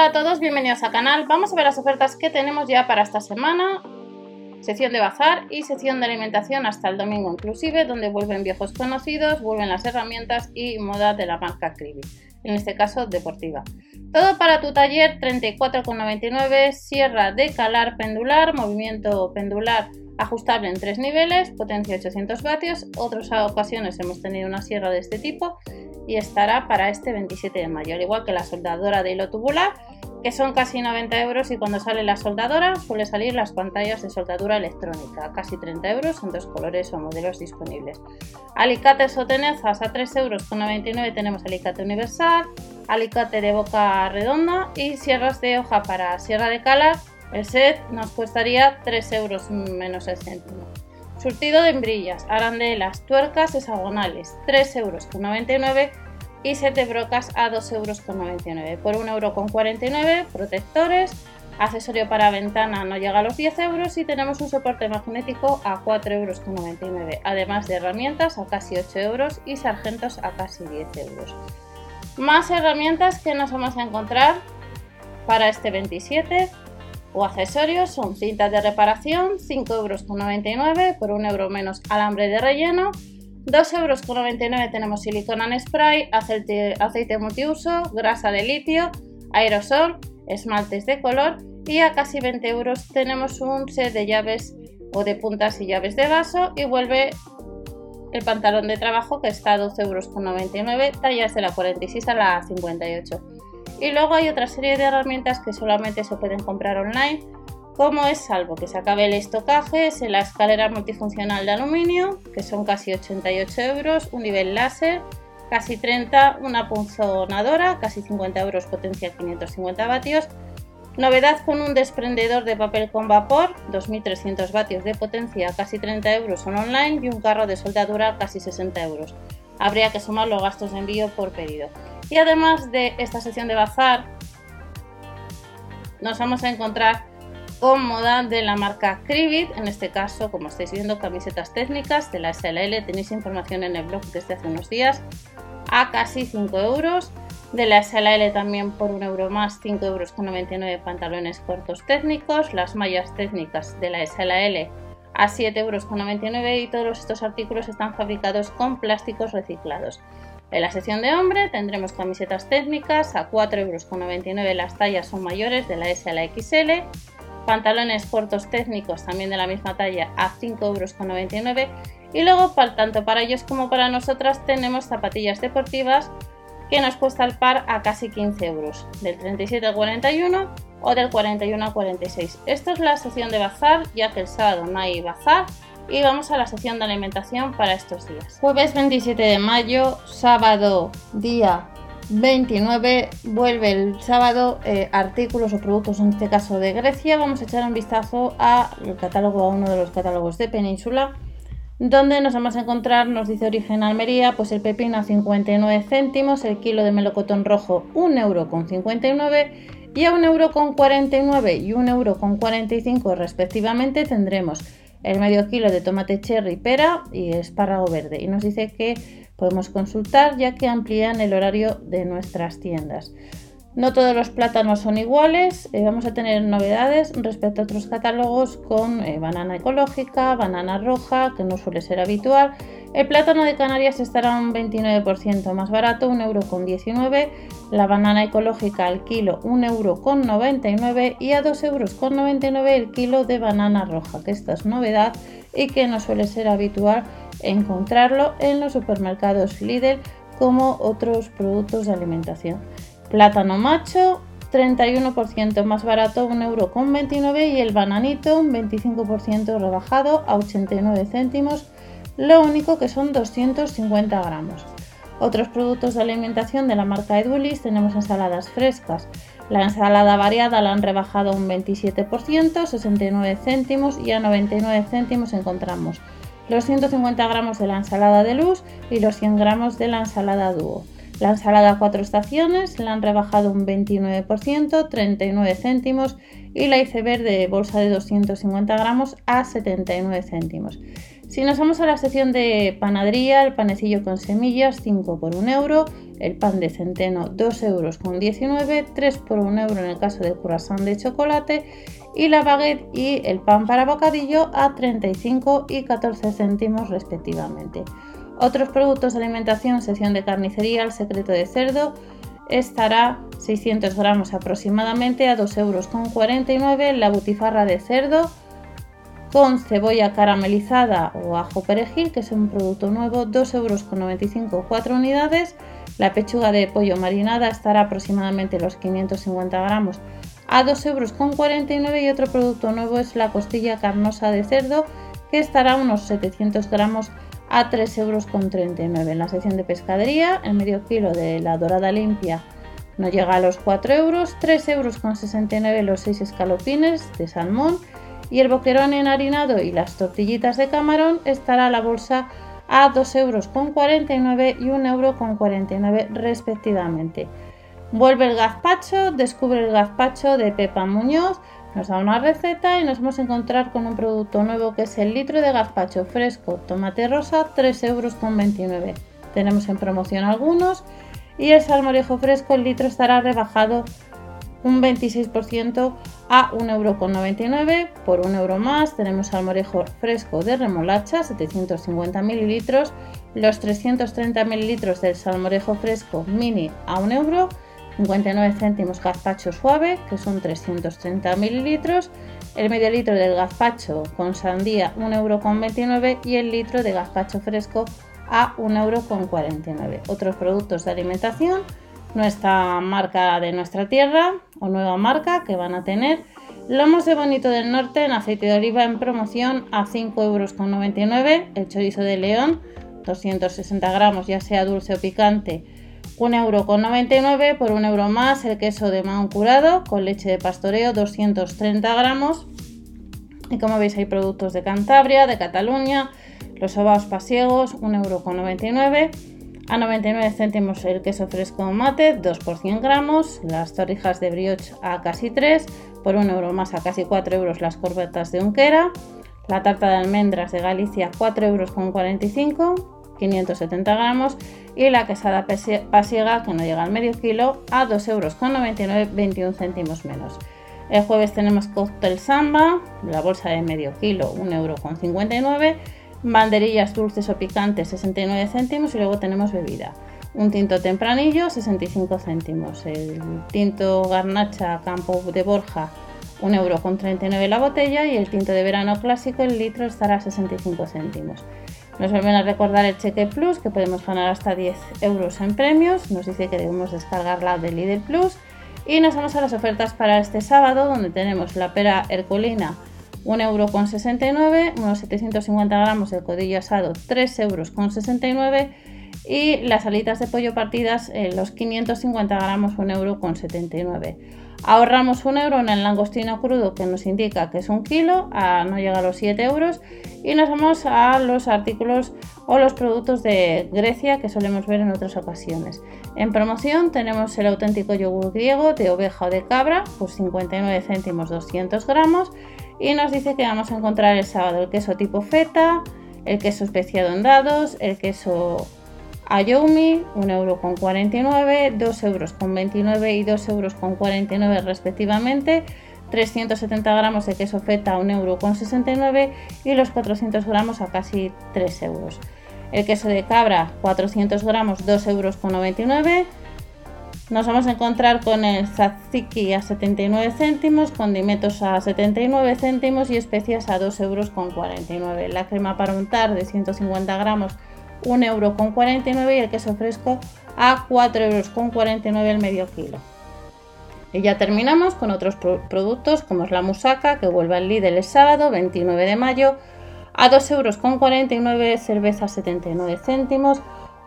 Hola a todos, bienvenidos al canal. Vamos a ver las ofertas que tenemos ya para esta semana. Sección de bazar y sección de alimentación hasta el domingo inclusive, donde vuelven viejos conocidos, vuelven las herramientas y moda de la marca Cribi, en este caso deportiva. Todo para tu taller 34,99, sierra de calar pendular, movimiento pendular ajustable en tres niveles, potencia 800 vatios. Otras ocasiones hemos tenido una sierra de este tipo y estará para este 27 de mayo, al igual que la soldadora de hilo tubular, que son casi 90 euros y cuando sale la soldadora suele salir las pantallas de soldadura electrónica, casi 30 euros en dos colores o modelos disponibles. Alicates o tenezas a 3 euros con 99 tenemos alicate universal, alicate de boca redonda y sierras de hoja para sierra de cala. El set nos costaría 3 euros menos el. Surtido de hembrillas, arandelas, tuercas hexagonales, 3,99 euros y 7 brocas a 2,99 euros. Por 1,49 euros, protectores, accesorio para ventana no llega a los 10 euros y tenemos un soporte magnético a 4,99 euros, además de herramientas a casi 8 euros y sargentos a casi 10 euros. Más herramientas que nos vamos a encontrar para este 27 o accesorios son cintas de reparación, 5,99 euros por 1 euro menos alambre de relleno, 2,99 euros tenemos silicona en spray, aceite, aceite multiuso, grasa de litio, aerosol, esmaltes de color y a casi 20 euros tenemos un set de llaves o de puntas y llaves de vaso y vuelve el pantalón de trabajo que está a 12,99 euros, tallas de la 46 a la 58. Y luego hay otra serie de herramientas que solamente se pueden comprar online, como es salvo que se acabe el estocaje, es la escalera multifuncional de aluminio, que son casi 88 euros, un nivel láser, casi 30, una punzonadora, casi 50 euros, potencia 550 vatios. Novedad con un desprendedor de papel con vapor, 2300 vatios de potencia, casi 30 euros son online y un carro de soldadura, casi 60 euros. Habría que sumar los gastos de envío por pedido. Y además de esta sección de bazar, nos vamos a encontrar con moda de la marca Cribit, en este caso, como estáis viendo, camisetas técnicas de la SLL, tenéis información en el blog desde hace unos días, a casi 5 euros. De la SLL también por un euro más, 5 euros con 99 pantalones cortos técnicos, las mallas técnicas de la SLL a 7 euros con 99 y todos estos artículos están fabricados con plásticos reciclados. En la sección de hombre tendremos camisetas técnicas a 4,99 euros, las tallas son mayores de la S a la XL, pantalones cortos técnicos también de la misma talla a 5,99 euros y luego tanto para ellos como para nosotras tenemos zapatillas deportivas que nos cuesta el par a casi 15 euros, del 37 al 41 o del 41 al 46. Esto es la sección de bazar, ya que el sábado no hay bazar y vamos a la sección de alimentación para estos días. Jueves 27 de mayo, sábado día 29, vuelve el sábado eh, artículos o productos, en este caso de Grecia. Vamos a echar un vistazo al catálogo, a uno de los catálogos de Península, donde nos vamos a encontrar, nos dice Origen Almería, pues el pepino a 59 céntimos, el kilo de melocotón rojo 1 euro con 59 y a 1 euro con 49 y 1 euro con 45 respectivamente tendremos el medio kilo de tomate cherry, pera y espárrago verde. Y nos dice que podemos consultar ya que amplían el horario de nuestras tiendas. No todos los plátanos son iguales, eh, vamos a tener novedades respecto a otros catálogos con eh, banana ecológica, banana roja, que no suele ser habitual. El plátano de Canarias estará un 29% más barato, 1,19€, la banana ecológica al kilo 1,99€ y a 2,99€ el kilo de banana roja, que esta es novedad y que no suele ser habitual encontrarlo en los supermercados Lidl como otros productos de alimentación. Plátano macho, 31% más barato, 1,29€ y el bananito un 25% rebajado a 89 céntimos, lo único que son 250 gramos. Otros productos de alimentación de la marca Edulis tenemos ensaladas frescas. La ensalada variada la han rebajado un 27%, 69 céntimos y a 99 céntimos encontramos los 150 gramos de la ensalada de luz y los 100 gramos de la ensalada dúo. La ensalada cuatro estaciones la han rebajado un 29%, 39 céntimos y la iceberg de bolsa de 250 gramos a 79 céntimos. Si nos vamos a la sección de panadería, el panecillo con semillas 5 por 1 euro, el pan de centeno 2 euros con 19, 3 por 1 euro en el caso de croissant de chocolate y la baguette y el pan para bocadillo a 35 y 14 céntimos respectivamente. Otros productos de alimentación, sección de carnicería, el secreto de cerdo, estará 600 gramos aproximadamente a 2 euros con 49, la butifarra de cerdo con cebolla caramelizada o ajo perejil, que es un producto nuevo, 2,95 euros 4 unidades. La pechuga de pollo marinada estará aproximadamente los 550 gramos a 2,49 euros y otro producto nuevo es la costilla carnosa de cerdo que estará unos 700 gramos a 3,39 euros. En la sección de pescadería, el medio kilo de la dorada limpia no llega a los 4 euros, 3,69 euros los 6 escalopines de salmón y el boquerón enharinado y las tortillitas de camarón estará la bolsa a 2,49 euros y 1,49 euros respectivamente. Vuelve el gazpacho, descubre el gazpacho de Pepa Muñoz, nos da una receta y nos vamos a encontrar con un producto nuevo que es el litro de gazpacho fresco tomate rosa 3,29 euros. Tenemos en promoción algunos y el salmorejo fresco el litro estará rebajado un 26% a 1,99€. Por 1 euro más tenemos salmorejo fresco de remolacha, 750 mililitros. Los 330 mililitros del salmorejo fresco mini a 1 euro. 59 céntimos gazpacho suave, que son 330 mililitros. El medio litro del gazpacho con sandía 1,29€ y el litro de gazpacho fresco a 1,49€. Otros productos de alimentación nuestra marca de nuestra tierra o nueva marca que van a tener. Lomos de Bonito del Norte en aceite de oliva en promoción a 5,99 euros. El chorizo de león, 260 gramos, ya sea dulce o picante, 1,99 euro por un euro más. El queso de maón curado con leche de pastoreo, 230 gramos. Y como veis hay productos de Cantabria, de Cataluña, los sobaos pasiegos, 1,99 euro. A 99 céntimos el queso fresco mate, 2 por 100 gramos. Las torrijas de brioche a casi 3. Por 1 euro más a casi 4 euros las corbetas de Unquera. La tarta de almendras de Galicia 4 euros con 45, 570 gramos. Y la quesada pasiega que no llega al medio kilo a 2 euros con 99, 21 céntimos menos. El jueves tenemos cóctel samba, la bolsa de medio kilo 1 euro con 59 banderillas dulces o picantes 69 céntimos y luego tenemos bebida. Un tinto tempranillo 65 céntimos. El tinto garnacha campo de Borja 1,39 euro la botella y el tinto de verano clásico el litro estará a 65 céntimos. Nos vuelven a recordar el cheque plus que podemos ganar hasta 10 euros en premios. Nos dice que debemos descargar la de Lidl Plus. Y nos vamos a las ofertas para este sábado donde tenemos la pera herculina 1,69€, unos 750 gramos de codillo asado 3,69€ y las alitas de pollo partidas en los 550 gramos 1,79€. Ahorramos un euro en el langostino crudo que nos indica que es un kilo, a no llega a los 7 euros. Y nos vamos a los artículos o los productos de Grecia que solemos ver en otras ocasiones. En promoción tenemos el auténtico yogur griego de oveja o de cabra por 59 céntimos 200 gramos y nos dice que vamos a encontrar el sábado el queso tipo feta, el queso especiado en dados, el queso Ayomi, 1,49€, 2,29€ y 2,49€ respectivamente. 370 gramos de queso feta, 1,69€ y los 400 gramos a casi 3 euros. El queso de cabra, 400 gramos, 2,99€. Nos vamos a encontrar con el tzatziki a 79 céntimos, condimentos a 79 céntimos y especias a 2,49 euros. La crema para untar de 150 gramos, 1,49 euro y el queso fresco a 4,49 euros el medio kilo. Y ya terminamos con otros productos como es la musaca que vuelve al Lidl el sábado 29 de mayo a 2,49 euros, cerveza 79 céntimos,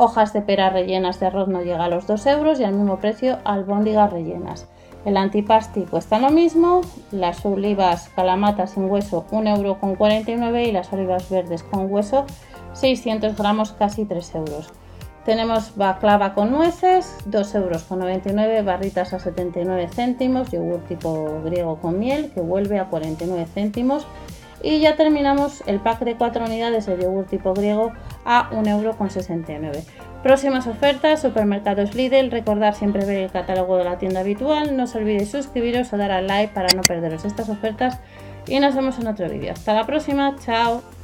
Hojas de pera rellenas de arroz no llega a los 2 euros y al mismo precio albóndigas rellenas. El antipasti cuesta lo mismo, las olivas calamatas sin hueso 1,49 euro y las olivas verdes con hueso 600 gramos casi 3 euros. Tenemos baklava con nueces, 2,99 euros, barritas a 79 céntimos, yogur tipo griego con miel que vuelve a 49 céntimos Y ya terminamos el pack de 4 unidades de yogur tipo griego a 1,69€. Próximas ofertas, supermercados Lidl, recordar siempre ver el catálogo de la tienda habitual, no os olvidéis suscribiros o dar al like para no perderos estas ofertas y nos vemos en otro vídeo. Hasta la próxima, chao.